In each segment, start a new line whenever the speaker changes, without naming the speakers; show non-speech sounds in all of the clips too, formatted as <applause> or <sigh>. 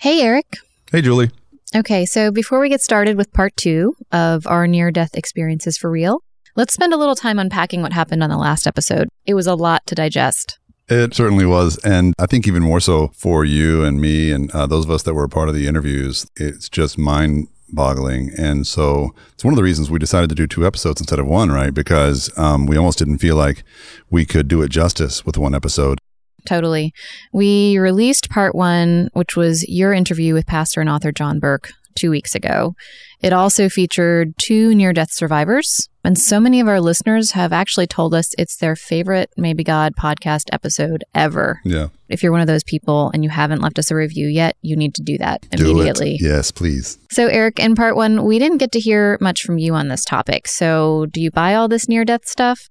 Hey, Eric.
Hey, Julie.
Okay, so before we get started with part two of our near death experiences for real, let's spend a little time unpacking what happened on the last episode. It was a lot to digest.
It certainly was. And I think even more so for you and me and uh, those of us that were a part of the interviews, it's just mind boggling. And so it's one of the reasons we decided to do two episodes instead of one, right? Because um, we almost didn't feel like we could do it justice with one episode.
Totally. We released part one, which was your interview with pastor and author John Burke two weeks ago. It also featured two near death survivors. And so many of our listeners have actually told us it's their favorite Maybe God podcast episode ever.
Yeah.
If you're one of those people and you haven't left us a review yet, you need to do that immediately.
Do it. Yes, please.
So, Eric, in part one, we didn't get to hear much from you on this topic. So, do you buy all this near death stuff?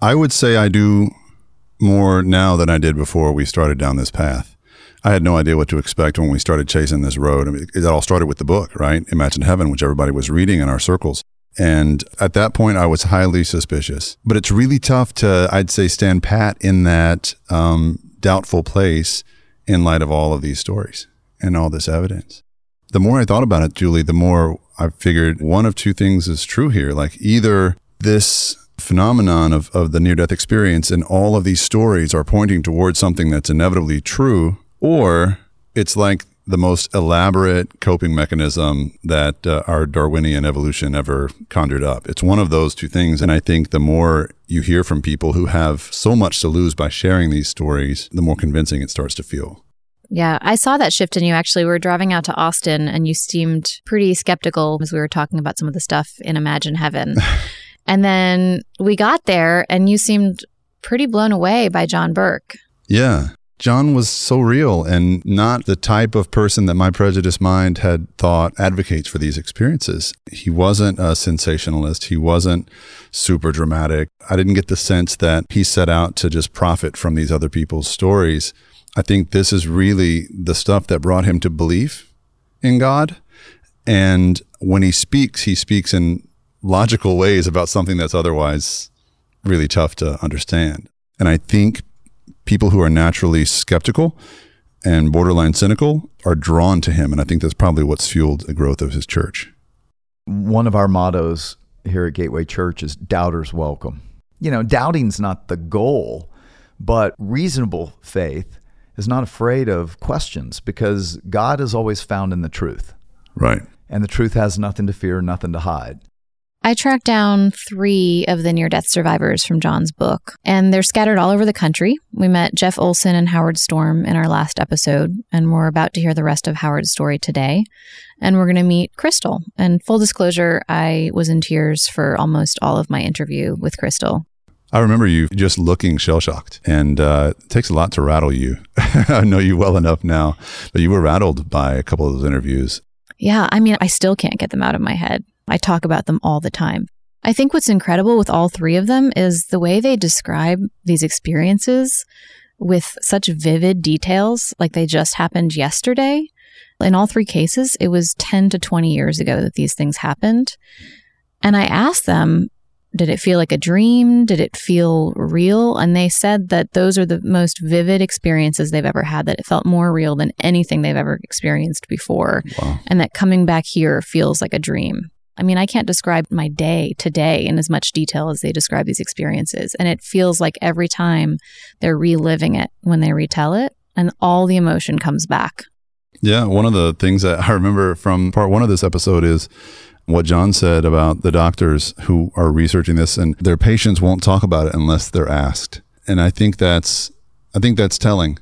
I would say I do more now than I did before we started down this path. I had no idea what to expect when we started chasing this road. I mean, it all started with the book, right? Imagine Heaven, which everybody was reading in our circles. And at that point, I was highly suspicious. But it's really tough to, I'd say, stand pat in that um, doubtful place in light of all of these stories and all this evidence. The more I thought about it, Julie, the more I figured one of two things is true here. Like either this phenomenon of, of the near death experience and all of these stories are pointing towards something that's inevitably true, or it's like the most elaborate coping mechanism that uh, our Darwinian evolution ever conjured up. It's one of those two things. And I think the more you hear from people who have so much to lose by sharing these stories, the more convincing it starts to feel.
Yeah, I saw that shift in you actually. We were driving out to Austin and you seemed pretty skeptical as we were talking about some of the stuff in Imagine Heaven. <laughs> And then we got there and you seemed pretty blown away by John Burke.
Yeah. John was so real and not the type of person that my prejudiced mind had thought advocates for these experiences. He wasn't a sensationalist. He wasn't super dramatic. I didn't get the sense that he set out to just profit from these other people's stories. I think this is really the stuff that brought him to belief in God. And when he speaks, he speaks in logical ways about something that's otherwise really tough to understand. And I think people who are naturally skeptical and borderline cynical are drawn to him. And I think that's probably what's fueled the growth of his church.
One of our mottos here at Gateway Church is doubters welcome. You know, doubting's not the goal, but reasonable faith is not afraid of questions because God is always found in the truth.
Right.
And the truth has nothing to fear, nothing to hide.
I tracked down three of the near death survivors from John's book, and they're scattered all over the country. We met Jeff Olson and Howard Storm in our last episode, and we're about to hear the rest of Howard's story today. And we're going to meet Crystal. And full disclosure, I was in tears for almost all of my interview with Crystal.
I remember you just looking shell shocked, and uh, it takes a lot to rattle you. <laughs> I know you well enough now, but you were rattled by a couple of those interviews.
Yeah, I mean, I still can't get them out of my head. I talk about them all the time. I think what's incredible with all three of them is the way they describe these experiences with such vivid details, like they just happened yesterday. In all three cases, it was 10 to 20 years ago that these things happened. And I asked them, did it feel like a dream? Did it feel real? And they said that those are the most vivid experiences they've ever had, that it felt more real than anything they've ever experienced before.
Wow.
And that coming back here feels like a dream. I mean, I can't describe my day today in as much detail as they describe these experiences. And it feels like every time they're reliving it when they retell it, and all the emotion comes back.
Yeah. One of the things that I remember from part one of this episode is what John said about the doctors who are researching this and their patients won't talk about it unless they're asked. And I think that's, I think that's telling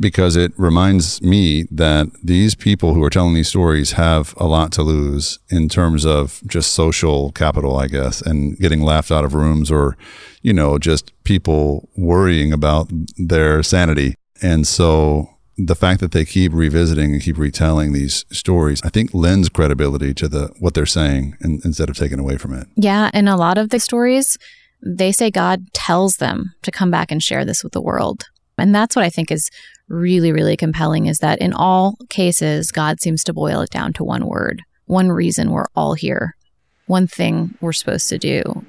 because it reminds me that these people who are telling these stories have a lot to lose in terms of just social capital, I guess, and getting laughed out of rooms or, you know, just people worrying about their sanity. And so the fact that they keep revisiting and keep retelling these stories, I think lends credibility to the what they're saying instead of taking away from it.
Yeah, and a lot of the stories, they say God tells them to come back and share this with the world. And that's what I think is really, really compelling is that in all cases, God seems to boil it down to one word, one reason we're all here, one thing we're supposed to do.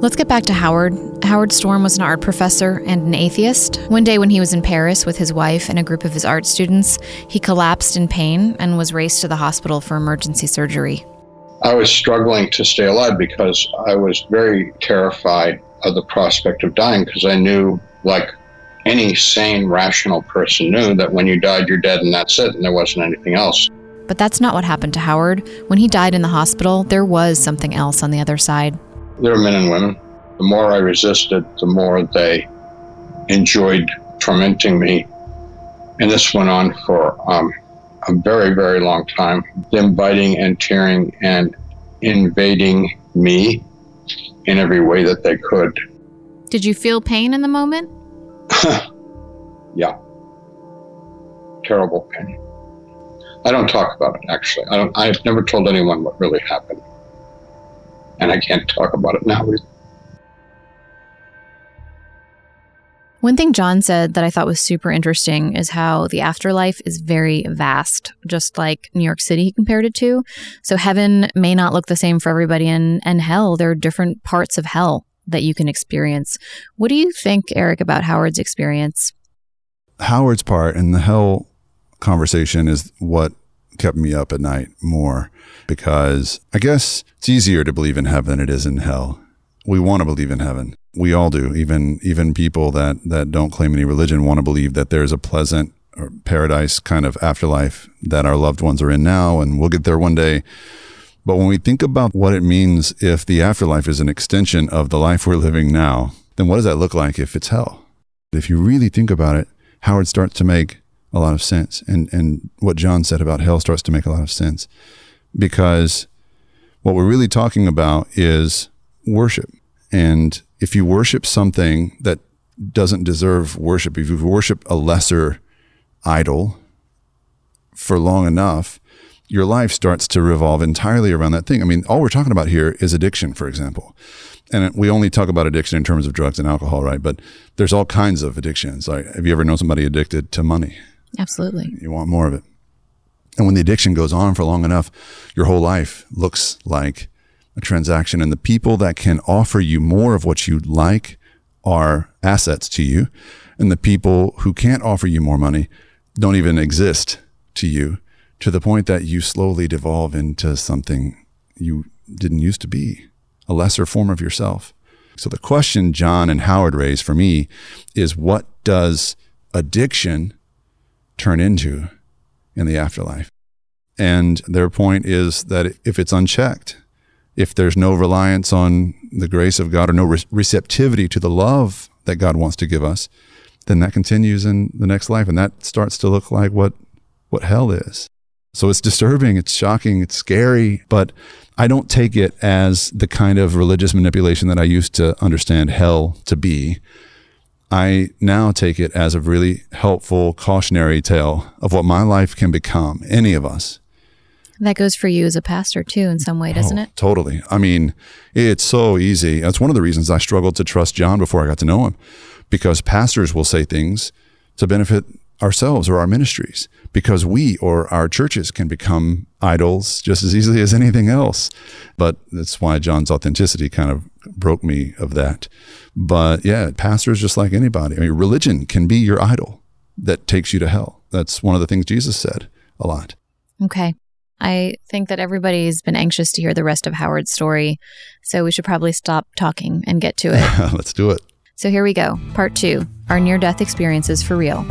Let's get back to Howard. Howard Storm was an art professor and an atheist. One day, when he was in Paris with his wife and a group of his art students, he collapsed in pain and was raced to the hospital for emergency surgery.
I was struggling to stay alive because I was very terrified of the prospect of dying because I knew, like any sane, rational person knew, that when you died, you're dead and that's it, and there wasn't anything else.
But that's not what happened to Howard. When he died in the hospital, there was something else on the other side.
There are men and women. The more I resisted, the more they enjoyed tormenting me. And this went on for um, a very, very long time. Them biting and tearing and invading me in every way that they could.
Did you feel pain in the moment? <laughs>
yeah. Terrible pain. I don't talk about it actually. I don't I've never told anyone what really happened. And I can't talk about it now either.
One thing John said that I thought was super interesting is how the afterlife is very vast, just like New York City he compared it to. So heaven may not look the same for everybody and, and hell, there are different parts of hell that you can experience. What do you think, Eric, about Howard's experience?
Howard's part in the hell conversation is what kept me up at night more because I guess it's easier to believe in heaven than it is in hell. We want to believe in heaven. We all do. Even even people that that don't claim any religion want to believe that there's a pleasant or paradise kind of afterlife that our loved ones are in now and we'll get there one day. But when we think about what it means if the afterlife is an extension of the life we're living now, then what does that look like if it's hell? If you really think about it, Howard starts to make a lot of sense. And, and what John said about hell starts to make a lot of sense because what we're really talking about is worship. And if you worship something that doesn't deserve worship, if you worship a lesser idol for long enough, your life starts to revolve entirely around that thing. I mean, all we're talking about here is addiction, for example. And we only talk about addiction in terms of drugs and alcohol, right? But there's all kinds of addictions. Like, have you ever known somebody addicted to money?
Absolutely.
You want more of it. And when the addiction goes on for long enough, your whole life looks like a transaction. And the people that can offer you more of what you'd like are assets to you. And the people who can't offer you more money don't even exist to you to the point that you slowly devolve into something you didn't used to be, a lesser form of yourself. So the question John and Howard raise for me is what does addiction turn into in the afterlife? And their point is that if it's unchecked, if there's no reliance on the grace of God or no re- receptivity to the love that God wants to give us, then that continues in the next life. And that starts to look like what, what hell is. So it's disturbing, it's shocking, it's scary, but I don't take it as the kind of religious manipulation that I used to understand hell to be. I now take it as a really helpful cautionary tale of what my life can become, any of us.
That goes for you as a pastor too, in some way, doesn't
Oh,
it?
Totally. I mean, it's so easy. That's one of the reasons I struggled to trust John before I got to know him, because pastors will say things to benefit ourselves or our ministries, because we or our churches can become idols just as easily as anything else. But that's why John's authenticity kind of broke me of that. But yeah, pastors just like anybody. I mean, religion can be your idol that takes you to hell. That's one of the things Jesus said a lot.
Okay. I think that everybody's been anxious to hear the rest of Howard's story, so we should probably stop talking and get to it. <laughs>
Let's do it.
so here we go. Part two Our near death experiences for real.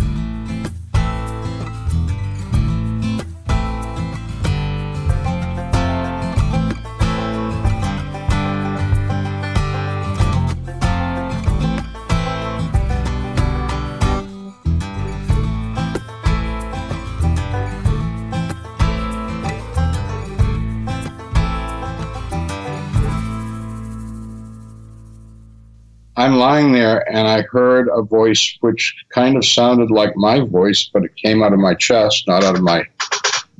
I'm lying there and I heard a voice which kind of sounded like my voice, but it came out of my chest, not out of my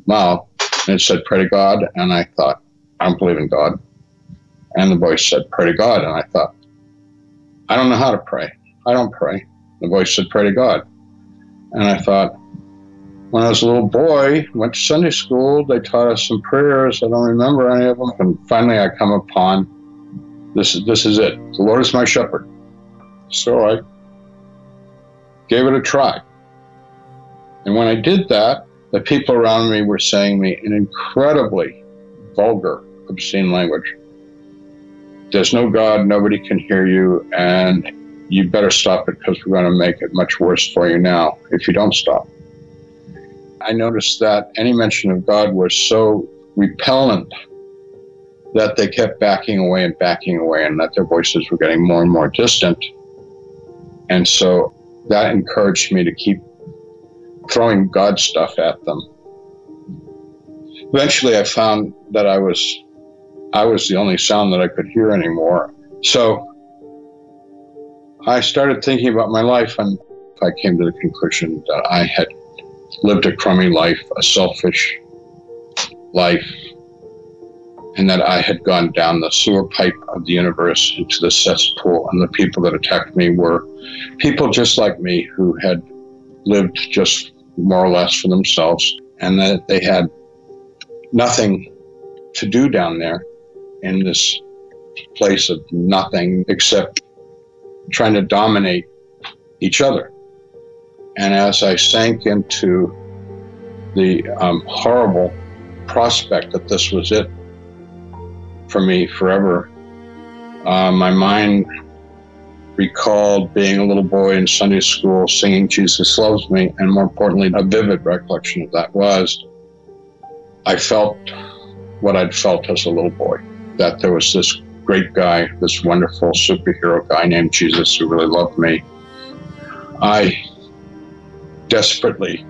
mouth. And it said, Pray to God. And I thought, I don't believe in God. And the voice said, Pray to God. And I thought, I don't know how to pray. I don't pray. The voice said, Pray to God. And I thought, when I was a little boy, went to Sunday school, they taught us some prayers. I don't remember any of them. And finally, I come upon This is this is it. The Lord is my shepherd. So I gave it a try. And when I did that, the people around me were saying me in incredibly vulgar, obscene language. There's no God, nobody can hear you, and you better stop it because we're going to make it much worse for you now if you don't stop. I noticed that any mention of God was so repellent that they kept backing away and backing away, and that their voices were getting more and more distant. And so that encouraged me to keep throwing God stuff at them. Eventually, I found that I was I was the only sound that I could hear anymore. So I started thinking about my life, and I came to the conclusion that I had lived a crummy life, a selfish life, and that I had gone down the sewer pipe of the universe into the cesspool, and the people that attacked me were people just like me who had lived just more or less for themselves, and that they had nothing to do down there in this place of nothing except trying to dominate each other. And as I sank into the um, horrible prospect that this was it for me forever, uh, my mind recalled being a little boy in Sunday school singing Jesus Loves Me, and more importantly, a vivid recollection of that was I felt what I'd felt as a little boy that there was this great guy, this wonderful superhero guy named Jesus who really loved me. I desperately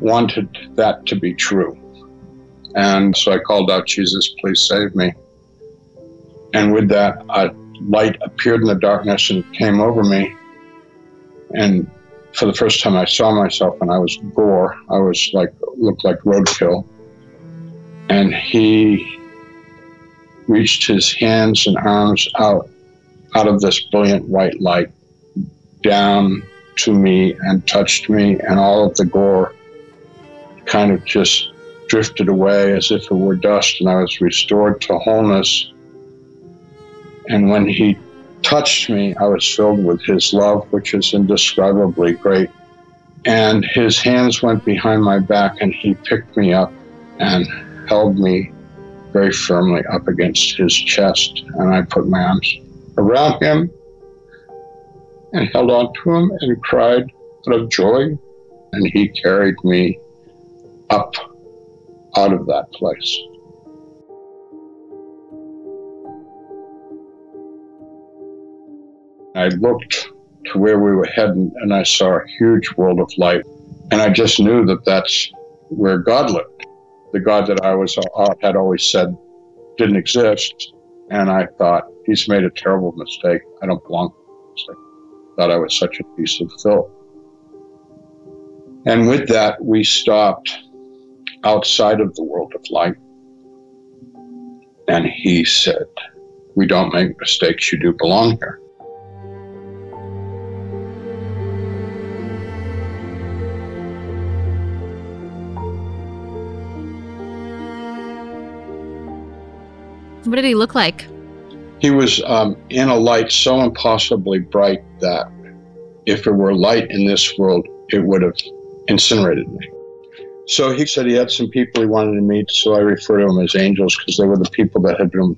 wanted that to be true. And so I called out, Jesus, please save me. And with that, a light appeared in the darkness and came over me. And for the first time I saw myself and I was gore. I was like, looked like roadkill. And he reached his hands and arms out out of this brilliant white light down to me and touched me and all of the gore kind of just drifted away as if it were dust and I was restored to wholeness. And when he touched me, I was filled with his love, which is indescribably great. And his hands went behind my back and he picked me up and held me very firmly up against his chest, and I put my arms around him and held on to him and cried out of joy. And he carried me up out of that place. I looked to where we were heading and I saw a huge world of light. And I just knew that that's where God lived the God that I was uh, had always said didn't exist. And I thought, he's made a terrible mistake. I don't belong to this Thought I was such a piece of filth. And with that, we stopped outside of the world of light. And he said, We don't make mistakes. You do belong here.
What did he look like?
He was um, in a light so impossibly bright that if there were light in this world, it would have incinerated me. So he said he had some people he wanted to meet, so I refer to them as angels because they were the people that had been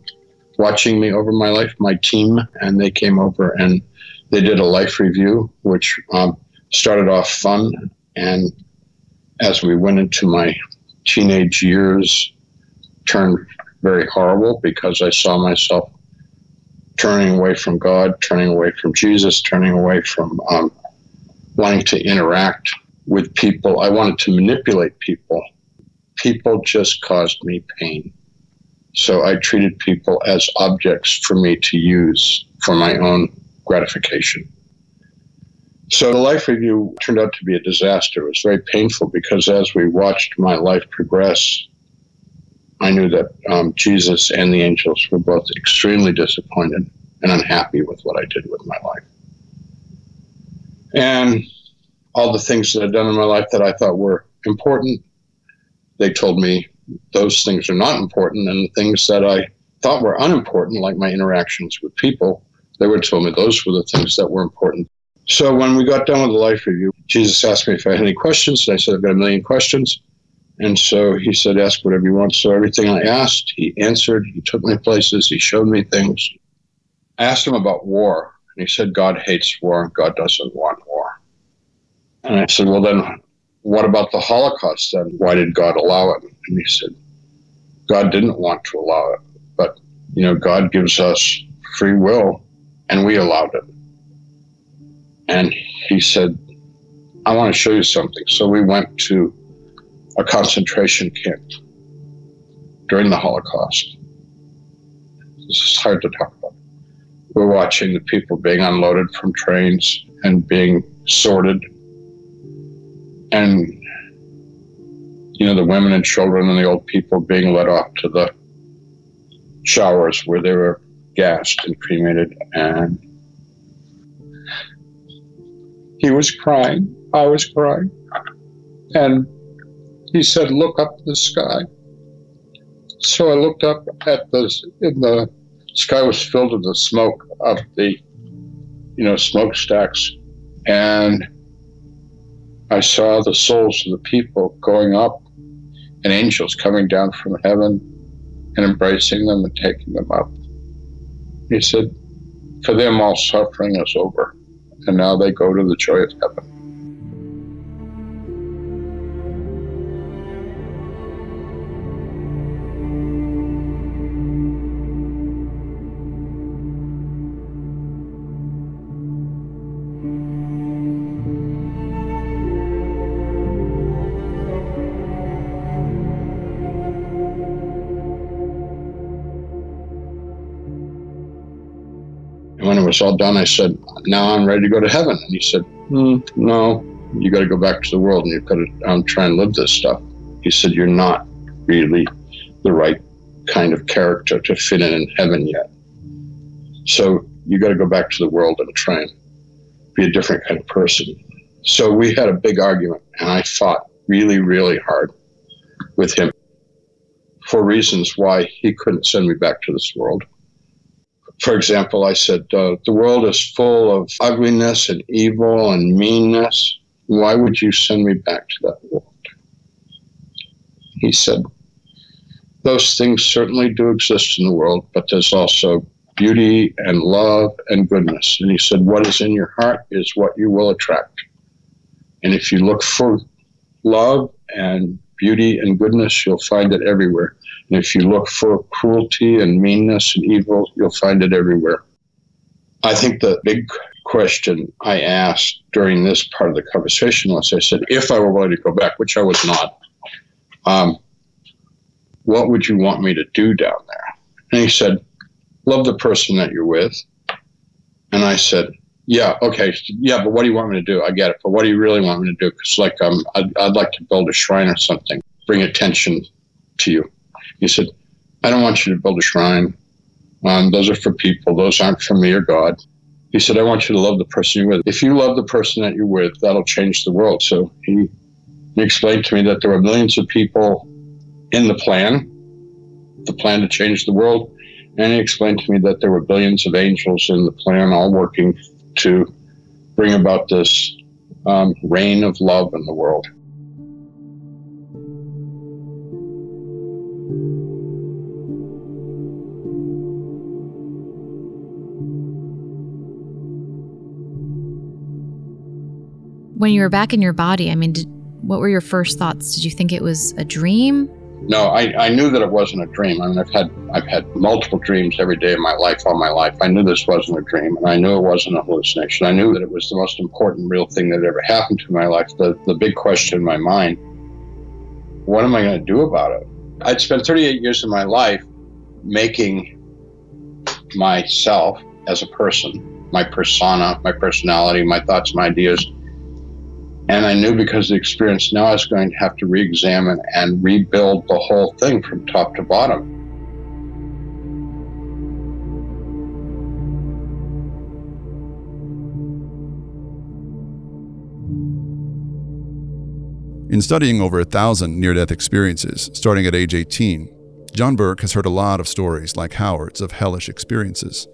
watching me over my life, my team, and they came over and they did a life review, which um, started off fun. And as we went into my teenage years, turned very horrible because I saw myself turning away from God, turning away from Jesus, turning away from um, wanting to interact with people. I wanted to manipulate people. People just caused me pain. So I treated people as objects for me to use for my own gratification. So the life review turned out to be a disaster. It was very painful because as we watched my life progress, I knew that um, Jesus and the angels were both extremely disappointed and unhappy with what I did with my life. And all the things that I'd done in my life that I thought were important, they told me those things are not important. And the things that I thought were unimportant, like my interactions with people, they would tell me those were the things that were important. So when we got done with the life review, Jesus asked me if I had any questions. And I said, I've got a million questions. And so he said, ask whatever you want. So everything I asked, he answered. He took me places. He showed me things. I asked him about war. And he said, God hates war. and God doesn't want war. And I said, well, then what about the Holocaust then? Why did God allow it? And he said, God didn't want to allow it. But, you know, God gives us free will, and we allowed it. And he said, I want to show you something. So we went to a concentration camp during the Holocaust. This is hard to talk about. We're watching the people being unloaded from trains and being sorted. And, you know, the women and children and the old people being led off to the showers where they were gassed and cremated. And he was crying. I was crying. And he said, Look up the sky. So I looked up at the, in the sky was filled with the smoke of the, you know, smokestacks. And I saw the souls of the people going up and angels coming down from heaven and embracing them and taking them up. He said, For them, all suffering is over, and now they go to the joy of heaven. Was all done, I said, "Now I'm ready to go to heaven." And he said, mm, "No, you got to go back to the world, and you've got to um, try and live this stuff." He said, "You're not really the right kind of character to fit in in heaven yet. So you got to go back to the world and try and be a different kind of person." So we had a big argument, and I fought really, really hard with him for reasons why he couldn't send me back to this world for example, I said, uh, the world is full of ugliness and evil and meanness. Why would you send me back to that world? He said, those things certainly do exist in the world, but there's also beauty and love and goodness. And he said, what is in your heart is what you will attract. And if you look for love and beauty and goodness, you'll find it everywhere. And if you look for cruelty and meanness and evil, you'll find it everywhere. I think the big question I asked during this part of the conversation was I said, if I were willing to go back, which I was not, um, what would you want me to do down there? And he said, love the person that you're with. And I said, yeah, okay, yeah, but what do you want me to do? I get it, but what do you really want me to do? Because like um, I'd, I'd like to build a shrine or something, bring attention to you. He said, I don't want you to build a shrine. Um, those are for people. Those aren't for me or God. He said, I want you to love the person you're with. If you love the person that you're with, that'll change the world. So he, he explained to me that there were millions of people in the plan, the plan to change the world. And he explained to me that there were billions of angels in the plan, all working to bring about this um, reign of love in the world.
When you were back in your body, I mean, did, what were your first thoughts? Did you think it was a dream?
No, I, I knew that it wasn't a dream. I mean, I've had I've had multiple dreams every day of my life, all my life. I knew this wasn't a dream, and I knew it wasn't a hallucination. I knew that it was the most important, real thing that ever happened to my life. The the big question in my mind: What am I going to do about it? I'd spent 38 years of my life making myself as a person, my persona, my personality, my thoughts, my ideas and I knew because of the experience now I was going to have to re examine and rebuild the whole thing from top to bottom.
In studying over a thousand near death experiences, starting at age 18, John Burke has heard a lot of stories like Howard's of hellish experiences.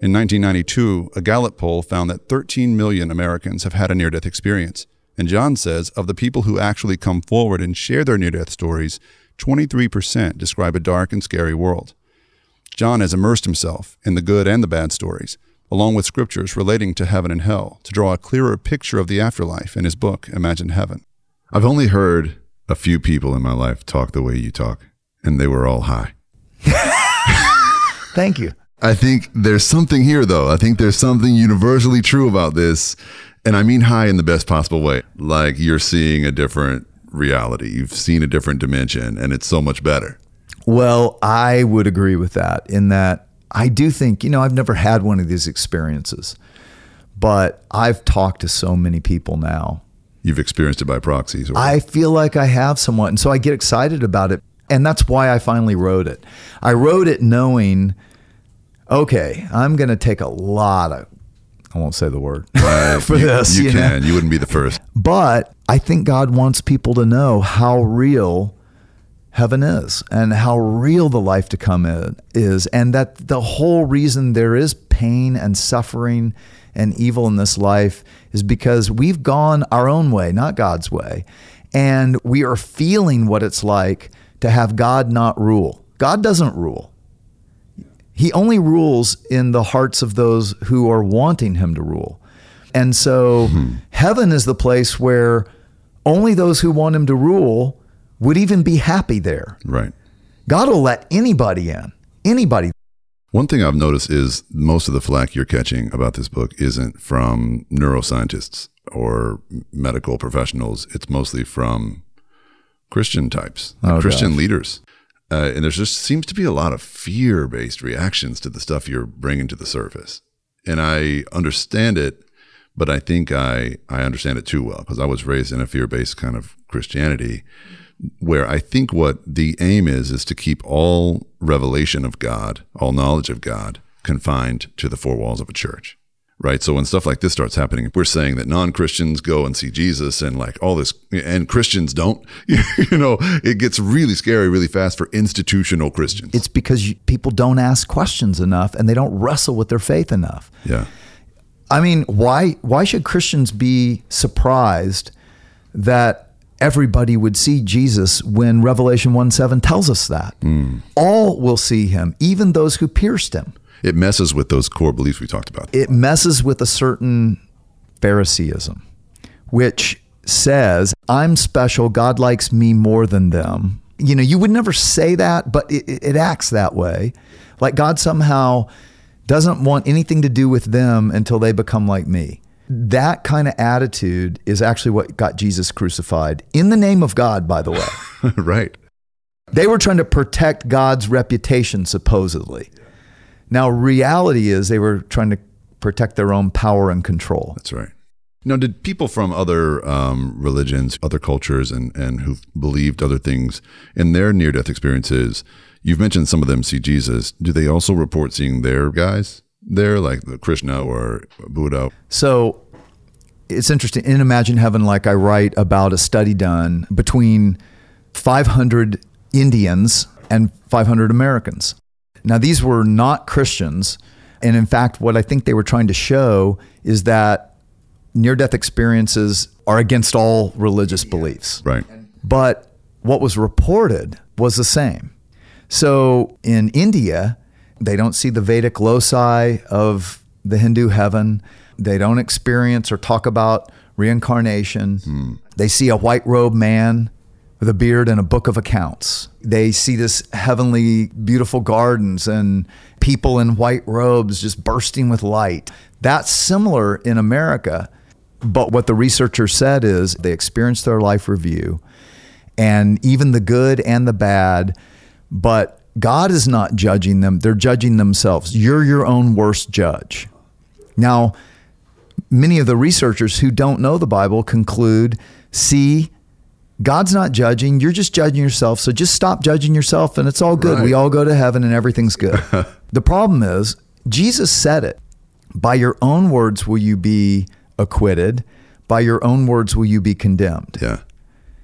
In 1992, a Gallup poll found that 13 million Americans have had a near death experience. And John says of the people who actually come forward and share their near death stories, 23% describe a dark and scary world. John has immersed himself in the good and the bad stories, along with scriptures relating to heaven and hell, to draw a clearer picture of the afterlife in his book, Imagine Heaven. I've only heard a few people in my life talk the way you talk, and they were all high. <laughs>
Thank you.
I think there's something here, though. I think there's something universally true about this. And I mean high in the best possible way. Like you're seeing a different reality, you've seen a different dimension, and it's so much better.
Well, I would agree with that in that I do think, you know, I've never had one of these experiences, but I've talked to so many people now.
You've experienced it by proxies. Or-
I feel like I have somewhat. And so I get excited about it. And that's why I finally wrote it. I wrote it knowing, okay, I'm going to take a lot of, I won't say the word
Uh, <laughs>
for
you,
this.
You,
you know?
can. You wouldn't be the first.
But I think God wants people to know how real heaven is and how real the life to come in is and that the whole reason there is pain and suffering and evil in this life is because we've gone our own way, not God's way. And we are feeling what it's like to have God not rule. God doesn't rule. He only rules in the hearts of those who are wanting him to rule. And so heaven is the place where only those who want him to rule would even be happy there.
Right.
God will let anybody in. Anybody.
One thing I've noticed is most of the flack you're catching about this book isn't from neuroscientists or medical professionals. It's mostly from Christian types,
Oh,
Christian
gosh.
leaders. Uh, and there just seems to be a lot of fear based reactions to the stuff you're bringing to the surface. And I understand it, but I think I, I understand it too well because I was raised in a fear based kind of Christianity where I think what the aim is is to keep all revelation of God, all knowledge of God, confined to the four walls of a church. Right. So when stuff like this starts happening, if we're saying that non Christians go and see Jesus and like all this, and Christians don't. <laughs> you know, it gets really scary really fast for institutional Christians.
It's because you, people don't ask questions enough and they don't wrestle with their faith enough.
yeah.
I mean, why why should Christians be surprised that everybody would see Jesus when Revelation 1 7 tells us that? Hmm. All will see him, even those who pierced him.
It messes with those core beliefs we talked about.
It messes with a certain Phariseeism, which says, I'm special, God likes me more than them. You know, you would never say that, but it, it acts that way. Like God somehow doesn't want anything to do with them until they become like me. That kind of attitude is actually what got Jesus crucified in the name of God, by the way. <laughs>
right.
They were trying to protect God's reputation, supposedly. Now, reality is they were trying to protect their own power and control.
That's right. Now, did people from other um, religions, other cultures, and and who believed other things in their near death experiences? You've mentioned some of them see Jesus. Do they also report seeing their guys there, like the Krishna or Buddha?
So it's interesting. In Imagine Heaven, like I write about a study done between 500 Indians and 500 Americans. Now, these were not Christians. And in fact, what I think they were trying to show is that near death experiences are against all religious beliefs.
Right.
But what was reported was the same. So in India, they don't see the Vedic loci of the Hindu heaven. They don't experience or talk about reincarnation. Hmm. They see a white robed man with a beard and a book of accounts. They see this heavenly, beautiful gardens and people in white robes just bursting with light. That's similar in America. But what the researcher said is they experienced their life review and even the good and the bad, but God is not judging them. They're judging themselves. You're your own worst judge. Now, many of the researchers who don't know the Bible conclude see, God's not judging. You're just judging yourself. So just stop judging yourself and it's all good.
Right.
We all go to heaven and everything's good. <laughs> the problem is, Jesus said it. By your own words will you be acquitted, by your own words will you be condemned.
Yeah.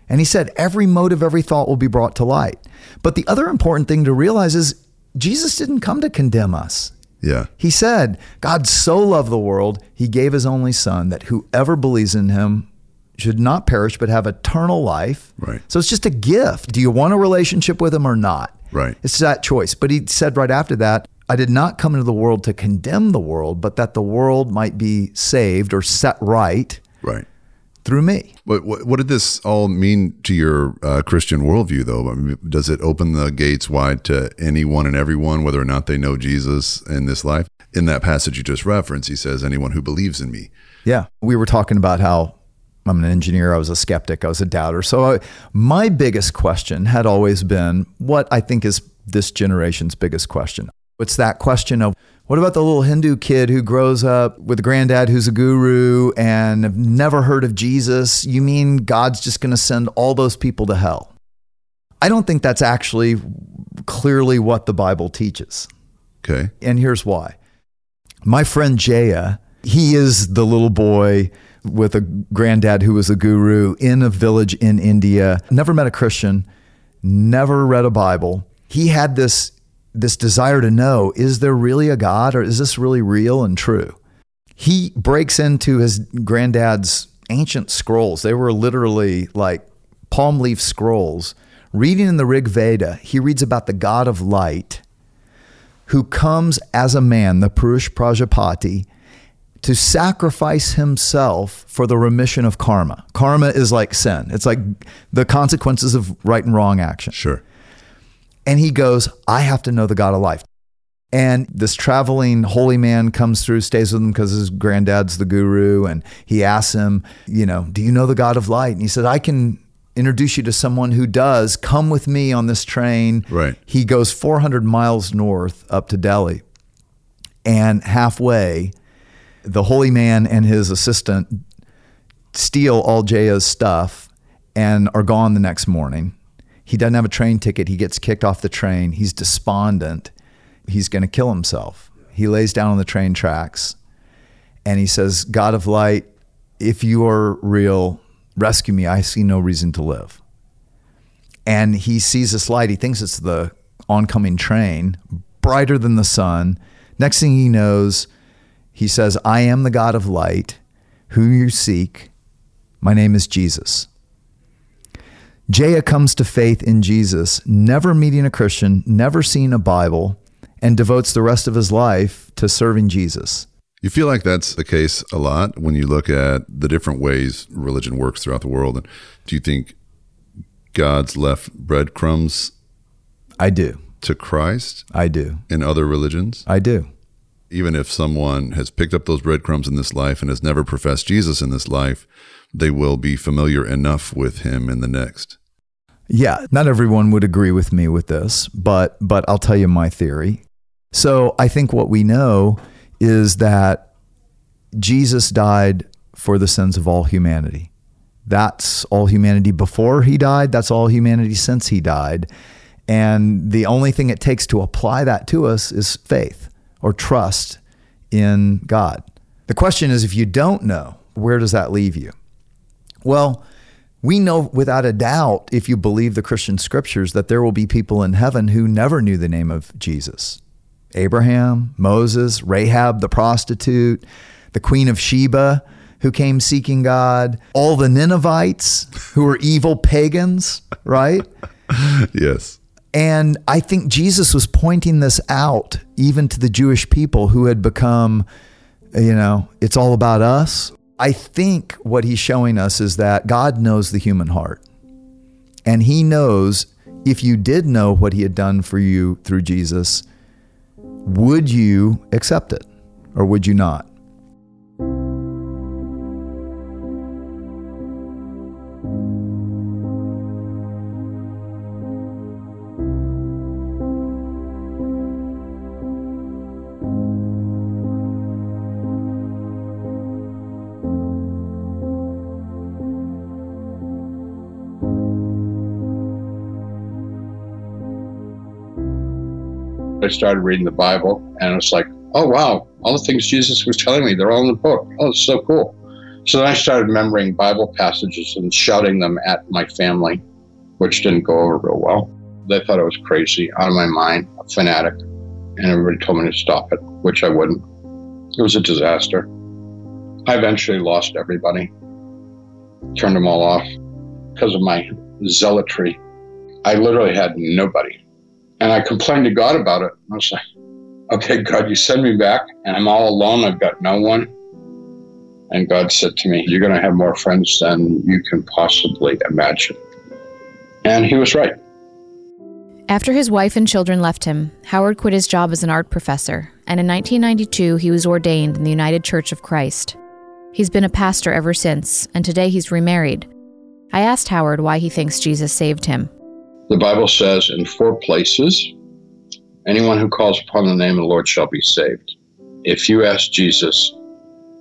And he said, every motive, every thought will be brought to light. But the other important thing to realize is Jesus didn't come to condemn us.
Yeah.
He said, God so loved the world, he gave his only son that whoever believes in him should not perish but have eternal life.
Right.
So it's just a gift. Do you want a relationship with him or not?
Right.
It's that choice. But he said right after that, I did not come into the world to condemn the world, but that the world might be saved or set right
Right.
through me.
What, what, what did this all mean to your uh, Christian worldview, though? I mean, does it open the gates wide to anyone and everyone, whether or not they know Jesus in this life? In that passage you just referenced, he says, anyone who believes in me.
Yeah. We were talking about how I'm an engineer, I was a skeptic, I was a doubter. So I, my biggest question had always been what I think is this generation's biggest question. It's that question of what about the little Hindu kid who grows up with a granddad who's a guru and have never heard of Jesus? You mean God's just going to send all those people to hell? I don't think that's actually clearly what the Bible teaches.
Okay.
And here's why. My friend Jaya, he is the little boy with a granddad who was a guru in a village in India, never met a Christian, never read a Bible. He had this this desire to know, is there really a God or is this really real and true? He breaks into his granddad's ancient scrolls. They were literally like palm leaf scrolls. Reading in the Rig Veda, he reads about the God of light who comes as a man, the Purush Prajapati, to sacrifice himself for the remission of karma. Karma is like sin, it's like the consequences of right and wrong action.
Sure.
And he goes, I have to know the God of life. And this traveling holy man comes through, stays with him because his granddad's the guru. And he asks him, you know, do you know the God of light? And he said, I can introduce you to someone who does. Come with me on this train.
Right.
He goes 400 miles north up to Delhi. And halfway, the holy man and his assistant steal all Jaya's stuff and are gone the next morning. He doesn't have a train ticket. He gets kicked off the train. He's despondent. He's going to kill himself. He lays down on the train tracks and he says, God of light, if you are real, rescue me. I see no reason to live. And he sees this light. He thinks it's the oncoming train, brighter than the sun. Next thing he knows, he says, I am the God of light, who you seek. My name is Jesus. Jaya comes to faith in Jesus, never meeting a Christian, never seeing a Bible, and devotes the rest of his life to serving Jesus.
You feel like that's the case a lot when you look at the different ways religion works throughout the world. And do you think God's left breadcrumbs
I do.
to Christ
I do.
in other religions?
I do.
Even if someone has picked up those breadcrumbs in this life and has never professed Jesus in this life, they will be familiar enough with him in the next.
Yeah, not everyone would agree with me with this, but but I'll tell you my theory. So, I think what we know is that Jesus died for the sins of all humanity. That's all humanity before he died, that's all humanity since he died. And the only thing it takes to apply that to us is faith or trust in God. The question is if you don't know, where does that leave you? Well, we know without a doubt, if you believe the Christian scriptures, that there will be people in heaven who never knew the name of Jesus Abraham, Moses, Rahab the prostitute, the Queen of Sheba who came seeking God, all the Ninevites who were evil pagans, right? <laughs>
Yes.
And I think Jesus was pointing this out even to the Jewish people who had become, you know, it's all about us. I think what he's showing us is that God knows the human heart. And he knows if you did know what he had done for you through Jesus, would you accept it or would you not?
I started reading the Bible, and it was like, oh wow, all the things Jesus was telling me, they're all in the book. Oh, it's so cool. So then I started remembering Bible passages and shouting them at my family, which didn't go over real well. They thought I was crazy, out of my mind, a fanatic, and everybody told me to stop it, which I wouldn't. It was a disaster. I eventually lost everybody, turned them all off because of my zealotry. I literally had nobody. And I complained to God about it. I was like, okay, God, you send me back and I'm all alone. I've got no one. And God said to me, You're going to have more friends than you can possibly imagine. And he was right.
After his wife and children left him, Howard quit his job as an art professor, and in 1992 he was ordained in the United Church of Christ. He's been a pastor ever since, and today he's remarried. I asked Howard why he thinks Jesus saved him.
The Bible says in four places anyone who calls upon the name of the Lord shall be saved. If you ask Jesus,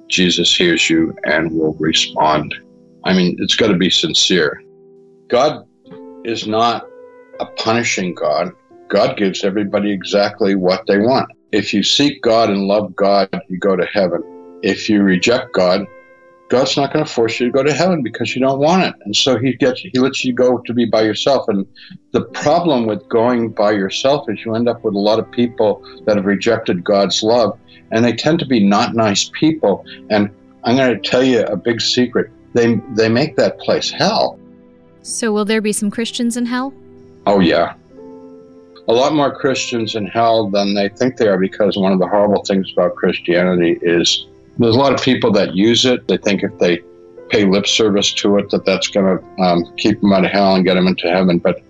Jesus hears you and will respond. I mean, it's got to be sincere. God is not a punishing God. God gives everybody exactly what they want. If you seek God and love God, you go to heaven if you reject God, God's not going to force you to go to heaven because you don't want it. And so he gets he lets you go to be by yourself. And the problem with going by yourself is you end up with a lot of people that have rejected God's love and they tend to be not nice people. And I'm going to tell you a big secret. They they make that place hell.
So will there be some Christians in hell?
Oh yeah. A lot more Christians in hell than they think they are because one of the horrible things about Christianity is there's a lot of people that use it. They think if they pay lip service to it, that that's going to um, keep them out of hell and get them into heaven. But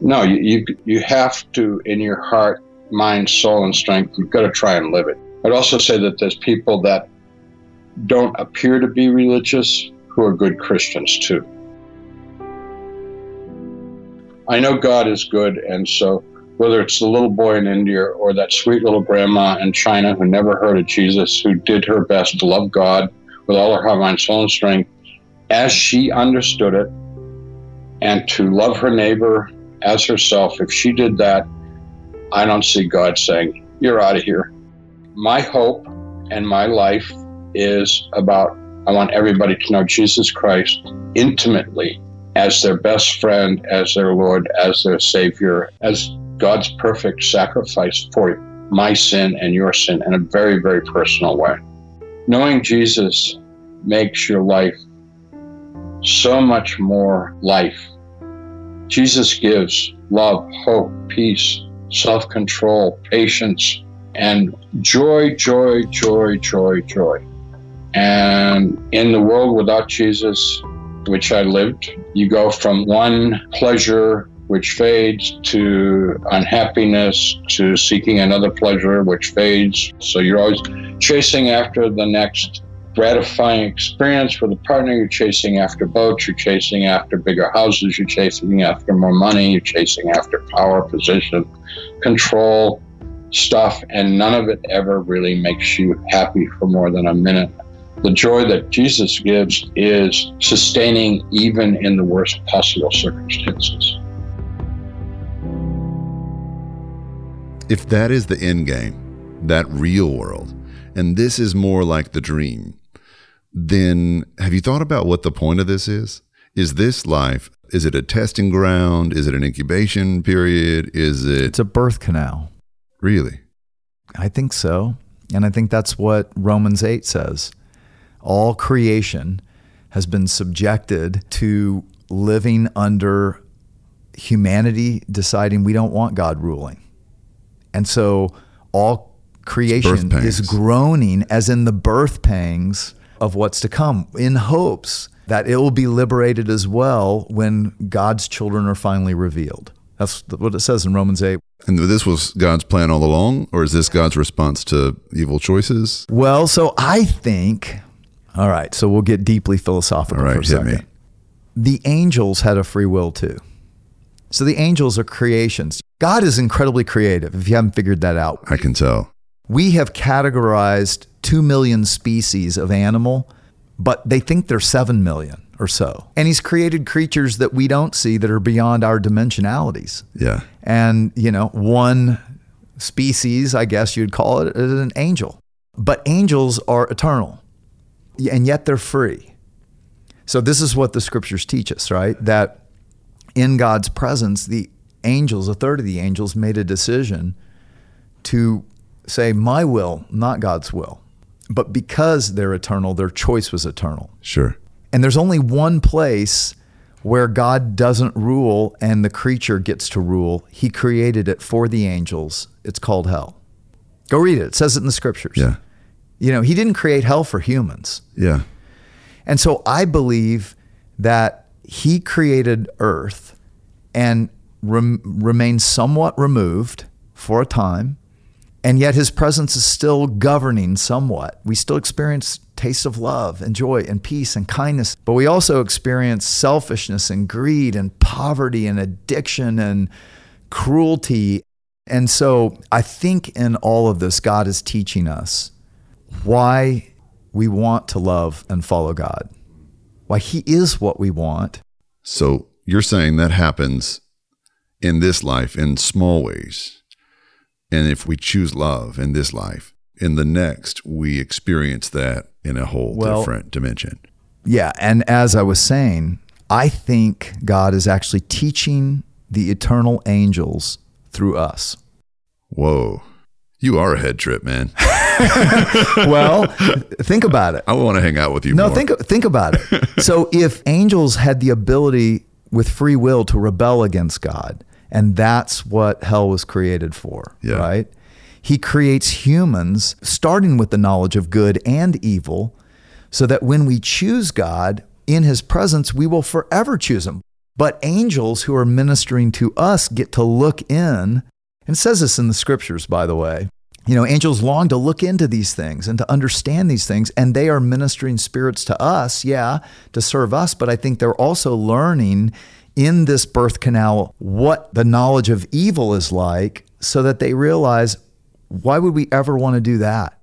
no, you, you, you have to, in your heart, mind, soul, and strength, you've got to try and live it. I'd also say that there's people that don't appear to be religious who are good Christians too. I know God is good, and so whether it's the little boy in India or that sweet little grandma in China who never heard of Jesus, who did her best to love God with all her heart, mind, soul, and strength as she understood it, and to love her neighbor as herself. If she did that, I don't see God saying, You're out of here. My hope and my life is about I want everybody to know Jesus Christ intimately as their best friend, as their Lord, as their Savior, as God's perfect sacrifice for my sin and your sin in a very, very personal way. Knowing Jesus makes your life so much more life. Jesus gives love, hope, peace, self control, patience, and joy, joy, joy, joy, joy. And in the world without Jesus, which I lived, you go from one pleasure which fades, to unhappiness, to seeking another pleasure, which fades. So you're always chasing after the next gratifying experience with a partner. You're chasing after boats, you're chasing after bigger houses, you're chasing after more money, you're chasing after power, position, control, stuff, and none of it ever really makes you happy for more than a minute. The joy that Jesus gives is sustaining even in the worst possible circumstances.
If that is the end game, that real world, and this is more like the dream, then have you thought about what the point of this is? Is this life, is it a testing ground? Is it an incubation period? Is it.
It's a birth canal.
Really?
I think so. And I think that's what Romans 8 says. All creation has been subjected to living under humanity deciding we don't want God ruling. And so all creation is groaning as in the birth pangs of what's to come in hopes that it will be liberated as well when God's children are finally revealed. That's what it says in Romans 8.
And this was God's plan all along, or is this God's response to evil choices?
Well, so I think, all right, so we'll get deeply philosophical
all right,
for a second.
Me.
The angels had a free will too. So the angels are creations. God is incredibly creative, if you haven't figured that out.
I can tell.
We have categorized 2 million species of animal, but they think they're 7 million or so. And he's created creatures that we don't see that are beyond our dimensionalities.
Yeah.
And, you know, one species, I guess you'd call it, is an angel. But angels are eternal. and yet they're free. So, this is what the scriptures teach us, right? That in God's presence, the angels, a third of the angels, made a decision to say, My will, not God's will. But because they're eternal, their choice was eternal.
Sure.
And there's only one place where God doesn't rule and the creature gets to rule. He created it for the angels. It's called hell. Go read it. It says it in the scriptures.
Yeah.
You know, he didn't create hell for humans.
Yeah.
And so I believe that he created earth and rem- remained somewhat removed for a time and yet his presence is still governing somewhat. We still experience tastes of love and joy and peace and kindness, but we also experience selfishness and greed and poverty and addiction and cruelty. And so I think in all of this, God is teaching us why we want to love and follow God, why He is what we want.
So you're saying that happens in this life in small ways and if we choose love in this life, in the next, we experience that in a whole well, different dimension.
Yeah. And as I was saying, I think God is actually teaching the eternal angels through us.
Whoa. You are a head trip, man. <laughs> <laughs>
well, think about it.
I want to hang out with you.
No,
more.
think think about it. <laughs> so, if angels had the ability with free will to rebel against God, and that's what hell was created for, yeah. right? He creates humans starting with the knowledge of good and evil so that when we choose God in his presence, we will forever choose him. But angels who are ministering to us get to look in, and says this in the scriptures, by the way. You know, angels long to look into these things and to understand these things, and they are ministering spirits to us, yeah, to serve us, but I think they're also learning in this birth canal what the knowledge of evil is like so that they realize why would we ever want to do that?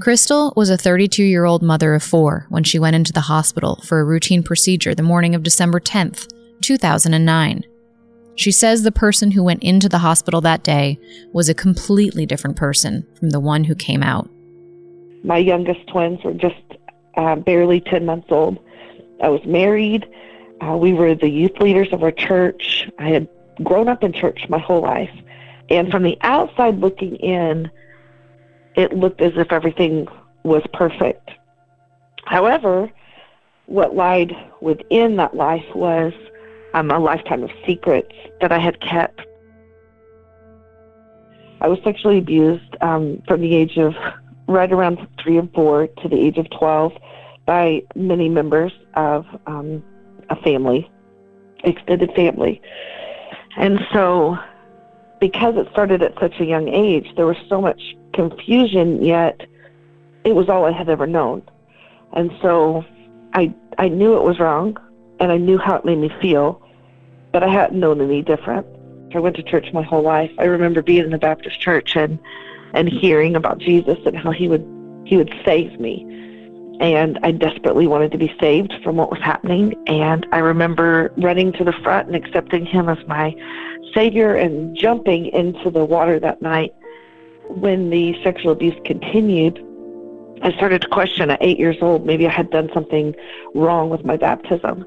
Crystal was a 32 year old mother of four when she went into the hospital for a routine procedure the morning of December 10th, 2009. She says the person who went into the hospital that day was a completely different person from the one who came out.
My youngest twins were just uh, barely 10 months old. I was married. Uh, we were the youth leaders of our church. I had grown up in church my whole life. And from the outside looking in, it looked as if everything was perfect. However, what lied within that life was um, a lifetime of secrets that I had kept. I was sexually abused um, from the age of right around three and four to the age of 12 by many members of um, a family, extended family. And so, because it started at such a young age, there was so much confusion, yet it was all I had ever known. And so, I, I knew it was wrong, and I knew how it made me feel but I hadn't known any different. I went to church my whole life. I remember being in the Baptist church and and hearing about Jesus and how he would he would save me. And I desperately wanted to be saved from what was happening. And I remember running to the front and accepting him as my savior and jumping into the water that night. When the sexual abuse continued, I started to question at eight years old, maybe I had done something wrong with my baptism.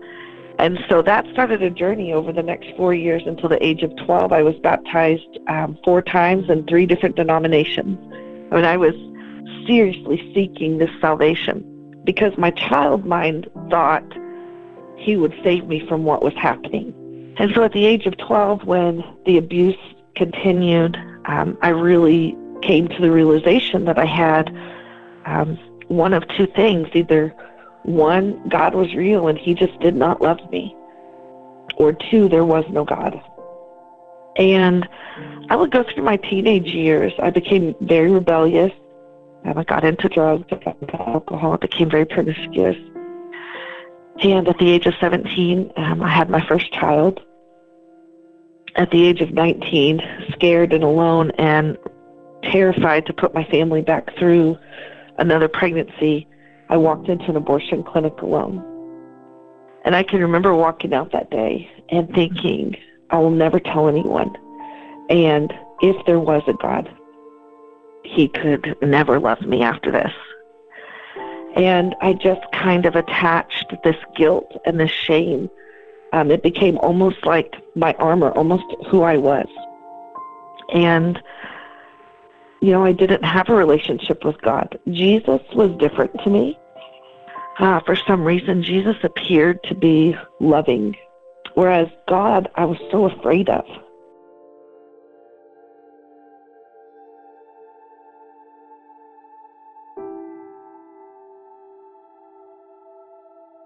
And so that started a journey over the next four years until the age of 12. I was baptized um, four times in three different denominations. I mean, I was seriously seeking this salvation because my child mind thought he would save me from what was happening. And so at the age of 12, when the abuse continued, um, I really came to the realization that I had um, one of two things either one, God was real and he just did not love me. Or two, there was no God. And I would go through my teenage years. I became very rebellious. I got into drugs, I got into alcohol, I became very promiscuous. And at the age of 17, um, I had my first child. At the age of 19, scared and alone and terrified to put my family back through another pregnancy, I walked into an abortion clinic alone. And I can remember walking out that day and thinking, I will never tell anyone. And if there was a God, he could never love me after this. And I just kind of attached this guilt and this shame. Um, it became almost like my armor, almost who I was. And, you know, I didn't have a relationship with God. Jesus was different to me. Uh, for some reason, Jesus appeared to be loving, whereas God, I was so afraid of.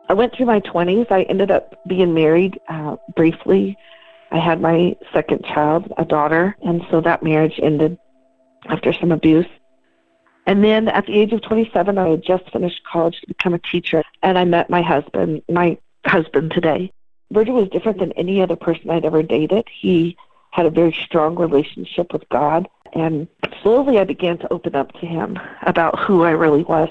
I went through my 20s. I ended up being married uh, briefly. I had my second child, a daughter, and so that marriage ended after some abuse. And then at the age of 27, I had just finished college to become a teacher, and I met my husband, my husband today. Virgil was different than any other person I'd ever dated. He had a very strong relationship with God, and slowly I began to open up to him about who I really was.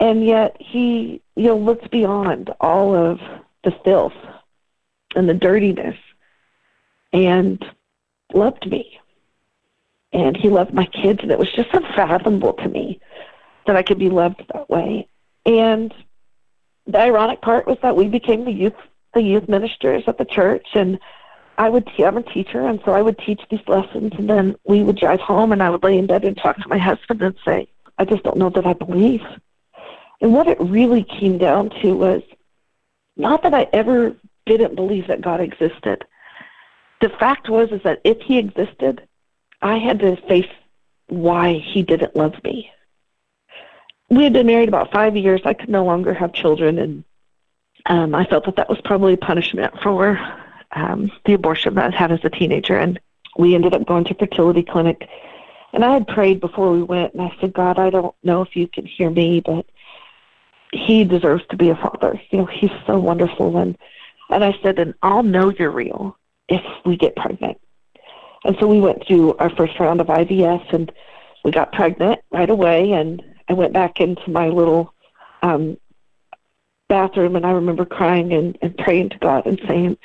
And yet he, you know, looked beyond all of the filth and the dirtiness and loved me. And he loved my kids, and it was just unfathomable to me that I could be loved that way. And the ironic part was that we became the youth the youth ministers at the church and I would I'm a teacher and so I would teach these lessons and then we would drive home and I would lay in bed and talk to my husband and say, I just don't know that I believe. And what it really came down to was not that I ever didn't believe that God existed. The fact was is that if he existed, I had to face why he didn't love me. We had been married about five years. I could no longer have children, and um, I felt that that was probably punishment for um, the abortion that I had as a teenager. And we ended up going to fertility clinic. And I had prayed before we went, and I said, God, I don't know if you can hear me, but he deserves to be a father. You know, he's so wonderful. And and I said, and I'll know you're real if we get pregnant. And so we went through our first round of IVF, and we got pregnant right away. And I went back into my little um, bathroom, and I remember crying and, and praying to God and saying,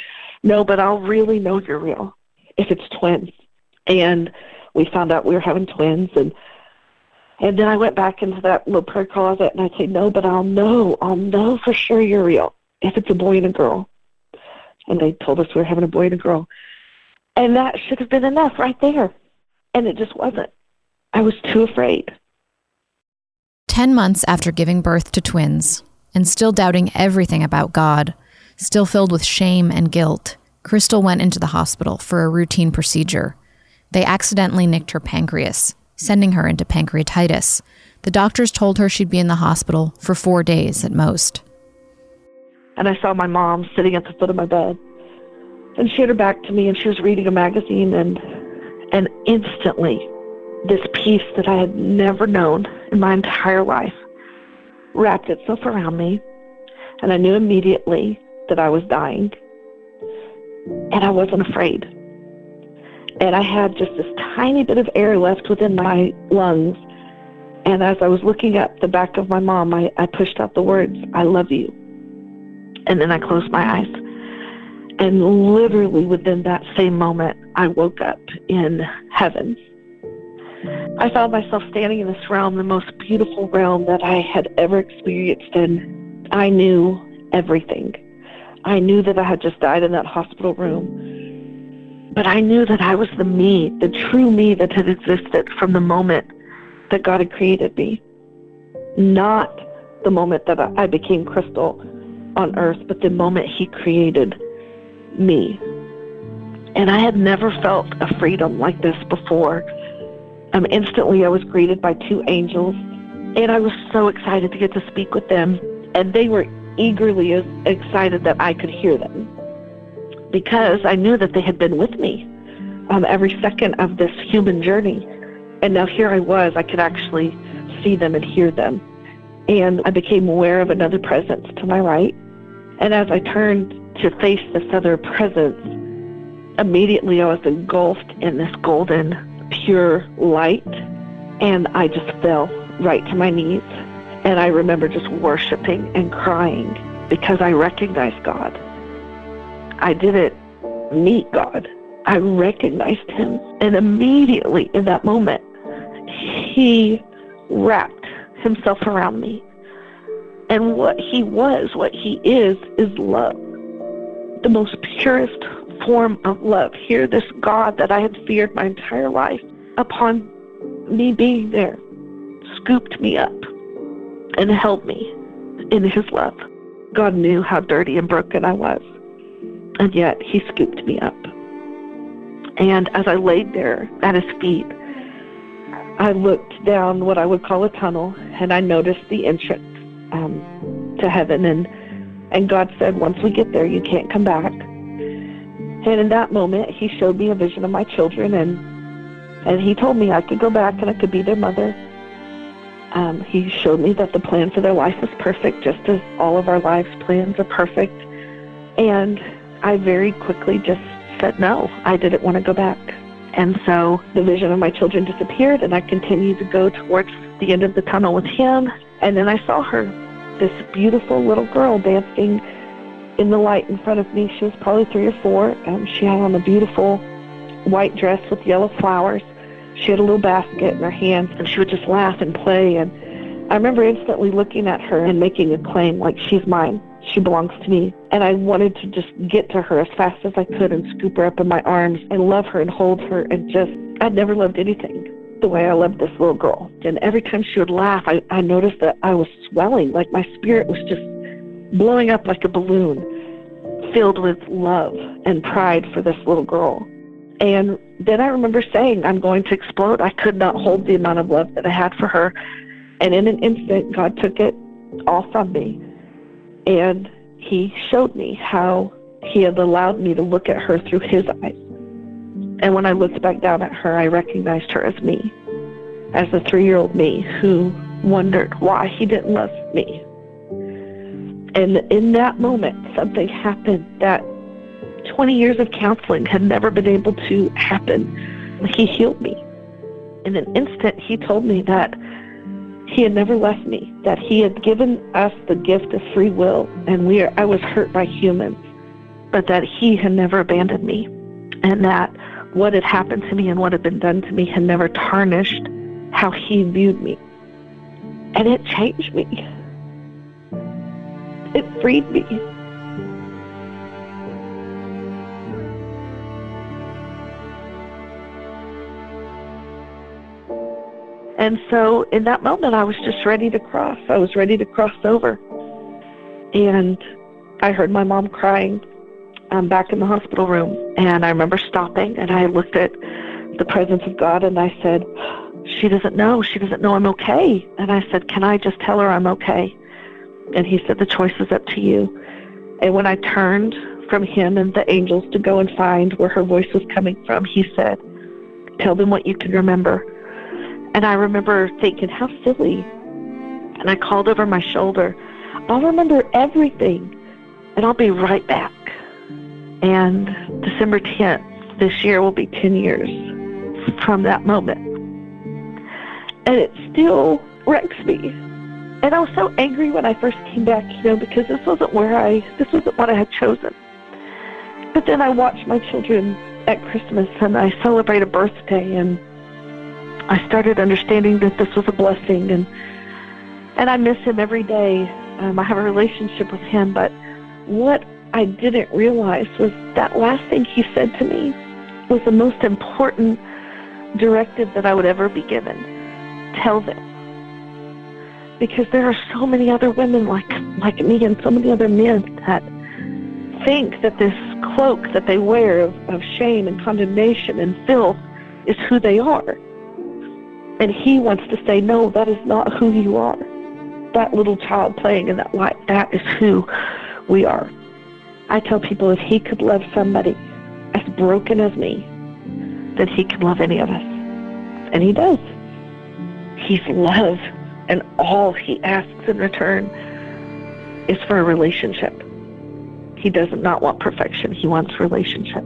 "No, but I'll really know you're real if it's twins." And we found out we were having twins, and and then I went back into that little prayer closet and I say, No, but I'll know, I'll know for sure you're real if it's a boy and a girl. And they told us we were having a boy and a girl. And that should have been enough right there. And it just wasn't. I was too afraid.
10 months after giving birth to twins, and still doubting everything about God, still filled with shame and guilt, Crystal went into the hospital for a routine procedure. They accidentally nicked her pancreas, sending her into pancreatitis. The doctors told her she'd be in the hospital for four days at most.
And I saw my mom sitting at the foot of my bed. And she had her back to me and she was reading a magazine and and instantly this peace that I had never known in my entire life wrapped itself around me. And I knew immediately that I was dying. And I wasn't afraid and I had just this tiny bit of air left within my lungs. And as I was looking at the back of my mom, I, I pushed out the words, I love you. And then I closed my eyes. And literally within that same moment, I woke up in heaven. I found myself standing in this realm, the most beautiful realm that I had ever experienced. And I knew everything. I knew that I had just died in that hospital room. But I knew that I was the me, the true me that had existed from the moment that God had created me. Not the moment that I became crystal on earth, but the moment He created me. And I had never felt a freedom like this before. Um, instantly, I was greeted by two angels, and I was so excited to get to speak with them. And they were eagerly excited that I could hear them because I knew that they had been with me um, every second of this human journey. And now here I was, I could actually see them and hear them. And I became aware of another presence to my right. And as I turned to face this other presence, immediately I was engulfed in this golden, pure light. And I just fell right to my knees. And I remember just worshiping and crying because I recognized God. I didn't meet God. I recognized him. And immediately in that moment, he wrapped himself around me. And what he was, what he is, is love. The most purest form of love. Here, this God that I had feared my entire life, upon me being there, scooped me up and held me in his love. God knew how dirty and broken I was, and yet he scooped me up. And as I laid there at his feet, I looked down what I would call a tunnel, and I noticed the entrance um, to heaven. And and God said, once we get there, you can't come back. And in that moment, He showed me a vision of my children, and and He told me I could go back and I could be their mother. Um, he showed me that the plan for their life was perfect, just as all of our lives' plans are perfect. And I very quickly just said no. I didn't want to go back. And so the vision of my children disappeared, and I continued to go towards the end of the tunnel with him. And then I saw her, this beautiful little girl dancing in the light in front of me. She was probably three or four. and she had on a beautiful white dress with yellow flowers. She had a little basket in her hands, and she would just laugh and play. And I remember instantly looking at her and making a claim like, she's mine. She belongs to me. And I wanted to just get to her as fast as I could and scoop her up in my arms and love her and hold her and just, I'd never loved anything the way I loved this little girl. And every time she would laugh, I, I noticed that I was swelling, like my spirit was just blowing up like a balloon, filled with love and pride for this little girl. And then I remember saying, I'm going to explode. I could not hold the amount of love that I had for her. And in an instant, God took it all from me. And he showed me how he had allowed me to look at her through his eyes. And when I looked back down at her, I recognized her as me, as the three year old me who wondered why he didn't love me. And in that moment, something happened that 20 years of counseling had never been able to happen. He healed me. In an instant, he told me that he had never left me, that he had given us the gift of free will, and we are, I was hurt by humans, but that he had never abandoned me, and that what had happened to me and what had been done to me had never tarnished how he viewed me. And it changed me. It freed me. And so in that moment, I was just ready to cross. I was ready to cross over. And I heard my mom crying um, back in the hospital room. And I remember stopping and I looked at the presence of God and I said, She doesn't know. She doesn't know I'm okay. And I said, Can I just tell her I'm okay? And he said, The choice is up to you. And when I turned from him and the angels to go and find where her voice was coming from, he said, Tell them what you can remember and I remember thinking, how silly. And I called over my shoulder, I'll remember everything and I'll be right back. And December 10th this year will be 10 years from that moment. And it still wrecks me. And I was so angry when I first came back, you know, because this wasn't where I, this wasn't what I had chosen. But then I watched my children at Christmas and I celebrate a birthday and I started understanding that this was a blessing, and and I miss him every day. Um, I have a relationship with him, but what I didn't realize was that last thing he said to me was the most important directive that I would ever be given. Tell them. Because there are so many other women like like me and so many other men that think that this cloak that they wear of, of shame and condemnation and filth is who they are. And he wants to say, no, that is not who you are. That little child playing in that light, that is who we are. I tell people if he could love somebody as broken as me, that he can love any of us. And he does. He's love, and all he asks in return is for a relationship. He does not want perfection, he wants relationship.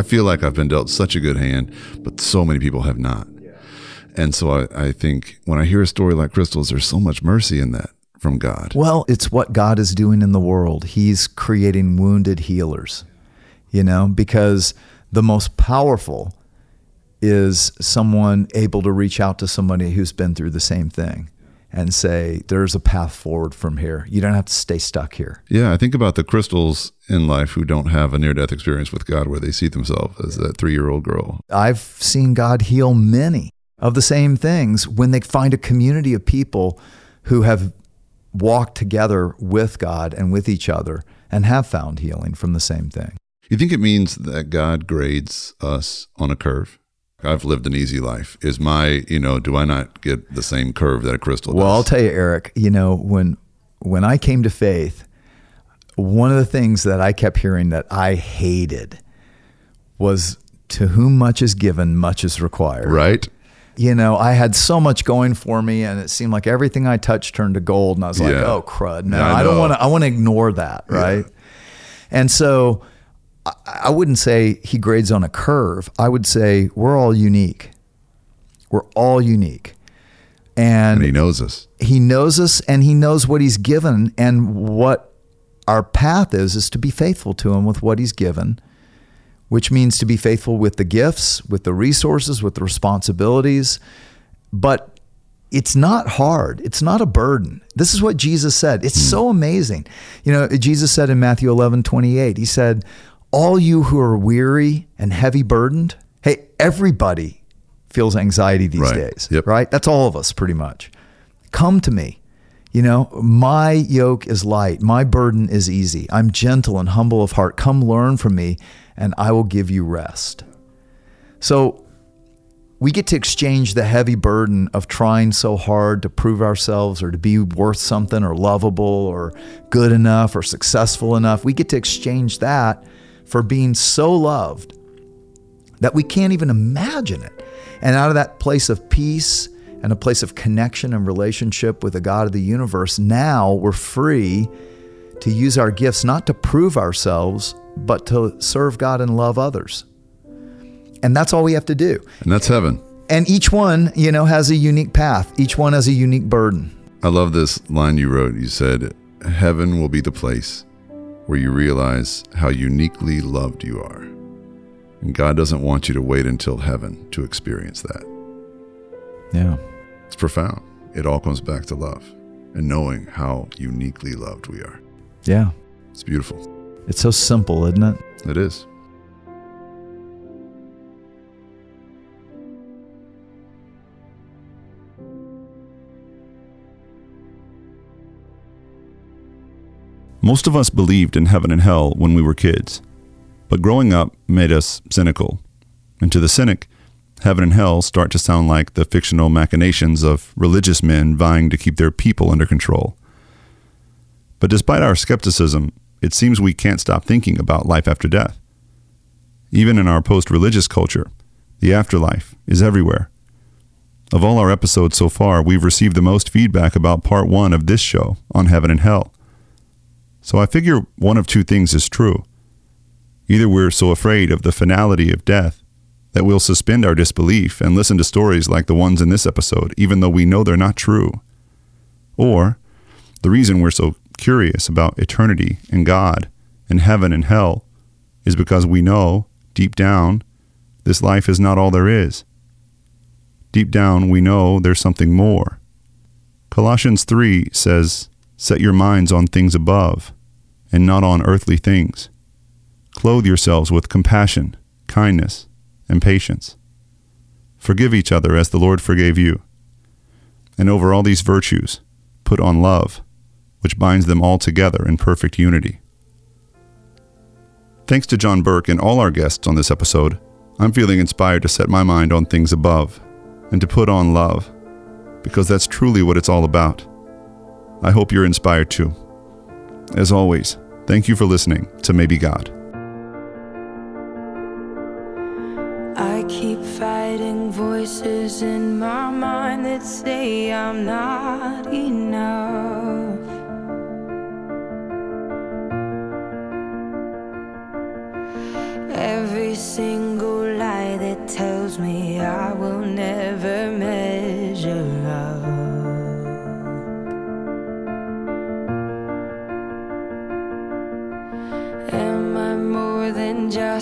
I feel like I've been dealt such a good hand, but so many people have not. And so I, I think when I hear a story like Crystal's, there's so much mercy in that from God.
Well, it's what God is doing in the world. He's creating wounded healers, you know, because the most powerful is someone able to reach out to somebody who's been through the same thing and say, there's a path forward from here. You don't have to stay stuck here.
Yeah, I think about the crystals in life who don't have a near death experience with God where they see themselves as that three year old girl.
I've seen God heal many of the same things when they find a community of people who have walked together with God and with each other and have found healing from the same thing.
You think it means that God grades us on a curve? I've lived an easy life. Is my, you know, do I not get the same curve that a crystal
Well,
does?
I'll tell you, Eric, you know, when when I came to faith, one of the things that I kept hearing that I hated was to whom much is given, much is required.
right?
You know, I had so much going for me and it seemed like everything I touched turned to gold and I was like,
Yeah.
"Oh crud, no,
Yeah, I
I, don't want to I want to ignore that, right?" And so I, wouldn't say he grades on a curve. I would say we're all unique. We're all unique.
And he knows us.
he knows us and he knows what he's given and what our path is is to be faithful to him with what he's given which means to be faithful with the gifts with the resources with the responsibilities but it's not hard it's not a burden this is what jesus said it's hmm. so amazing you know jesus said in matthew 11 28 he said all you who are weary and heavy burdened hey everybody feels anxiety these
Right.
days
Yep.
right that's all of us pretty much come to me. You know, my yoke is light, my burden is easy. I'm gentle and humble of heart. Come learn from me, and I will give you rest. So we get to exchange the heavy burden of trying so hard to prove ourselves or to be worth something or lovable or good enough or successful enough. We get to exchange that for being so loved that we can't even imagine it. And out of that place of peace and a place of connection and relationship with the God of the universe, now we're free to use our gifts not to prove ourselves, but to serve God and love others. And that's all we have to do.
And that's heaven.
And each one, you know, has a unique path. Each one has a unique burden.
I love this line you wrote. You said, Heaven will be the place where you realize how uniquely loved you are. And God doesn't want you to wait until heaven to experience that.
Yeah.
It's profound. It all comes back to love and knowing how uniquely loved we are.
Yeah.
It's beautiful.
It's so simple, isn't it?
It is. Most of us believed in heaven and hell when we were kids, but growing up made us cynical. And to the cynic, heaven and hell start to sound like the fictional machinations of religious men vying to keep their people under control. But despite our skepticism, it seems we can't stop thinking about life after death. Even in our post religious culture, the afterlife is everywhere. Of all our episodes so far, we've received the most feedback about part one of this show on heaven and hell. So I figure one of two things is true. Either we're so afraid of the finality of death that we'll suspend our disbelief and listen to stories like the ones in this episode, even though we know they're not true. Or the reason we're so curious about eternity and God and heaven and hell is because we know, deep down, this life is not all there is. Deep down, we know there's something more. Colossians 3 says, Set your minds on things above and not on earthly things. Clothe yourselves with compassion, kindness, and patience. Forgive each other as the Lord forgave you. And over all these virtues, put on love, which binds them all together in perfect unity. Thanks to John Burke and all our guests on this episode, I'm feeling inspired to set my mind on things above and to put on love, because that's truly what it's all about. I hope you're inspired too. As always, thank you for listening to Maybe God.
I keep fighting voices in my mind that say I'm not enough. Every single lie that tells me I will never measure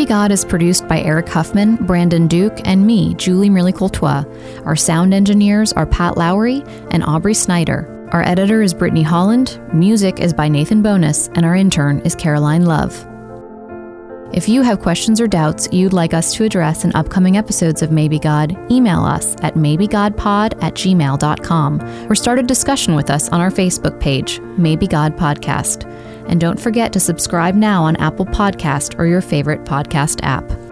Maybe God is produced by Eric Huffman, Brandon Duke, and me, Julie Merle Courtois. Our sound engineers are Pat Lowry and Aubrey Snyder. Our editor is Brittany Holland, music is by Nathan Bonus, and our intern is Caroline Love. If you have questions or doubts you'd like us to address in upcoming episodes of Maybe God, email us at maybegodpod at gmail.com or start a discussion with us on our Facebook page, Maybe God Podcast. And don't forget to subscribe now on Apple Podcast or your favorite podcast app.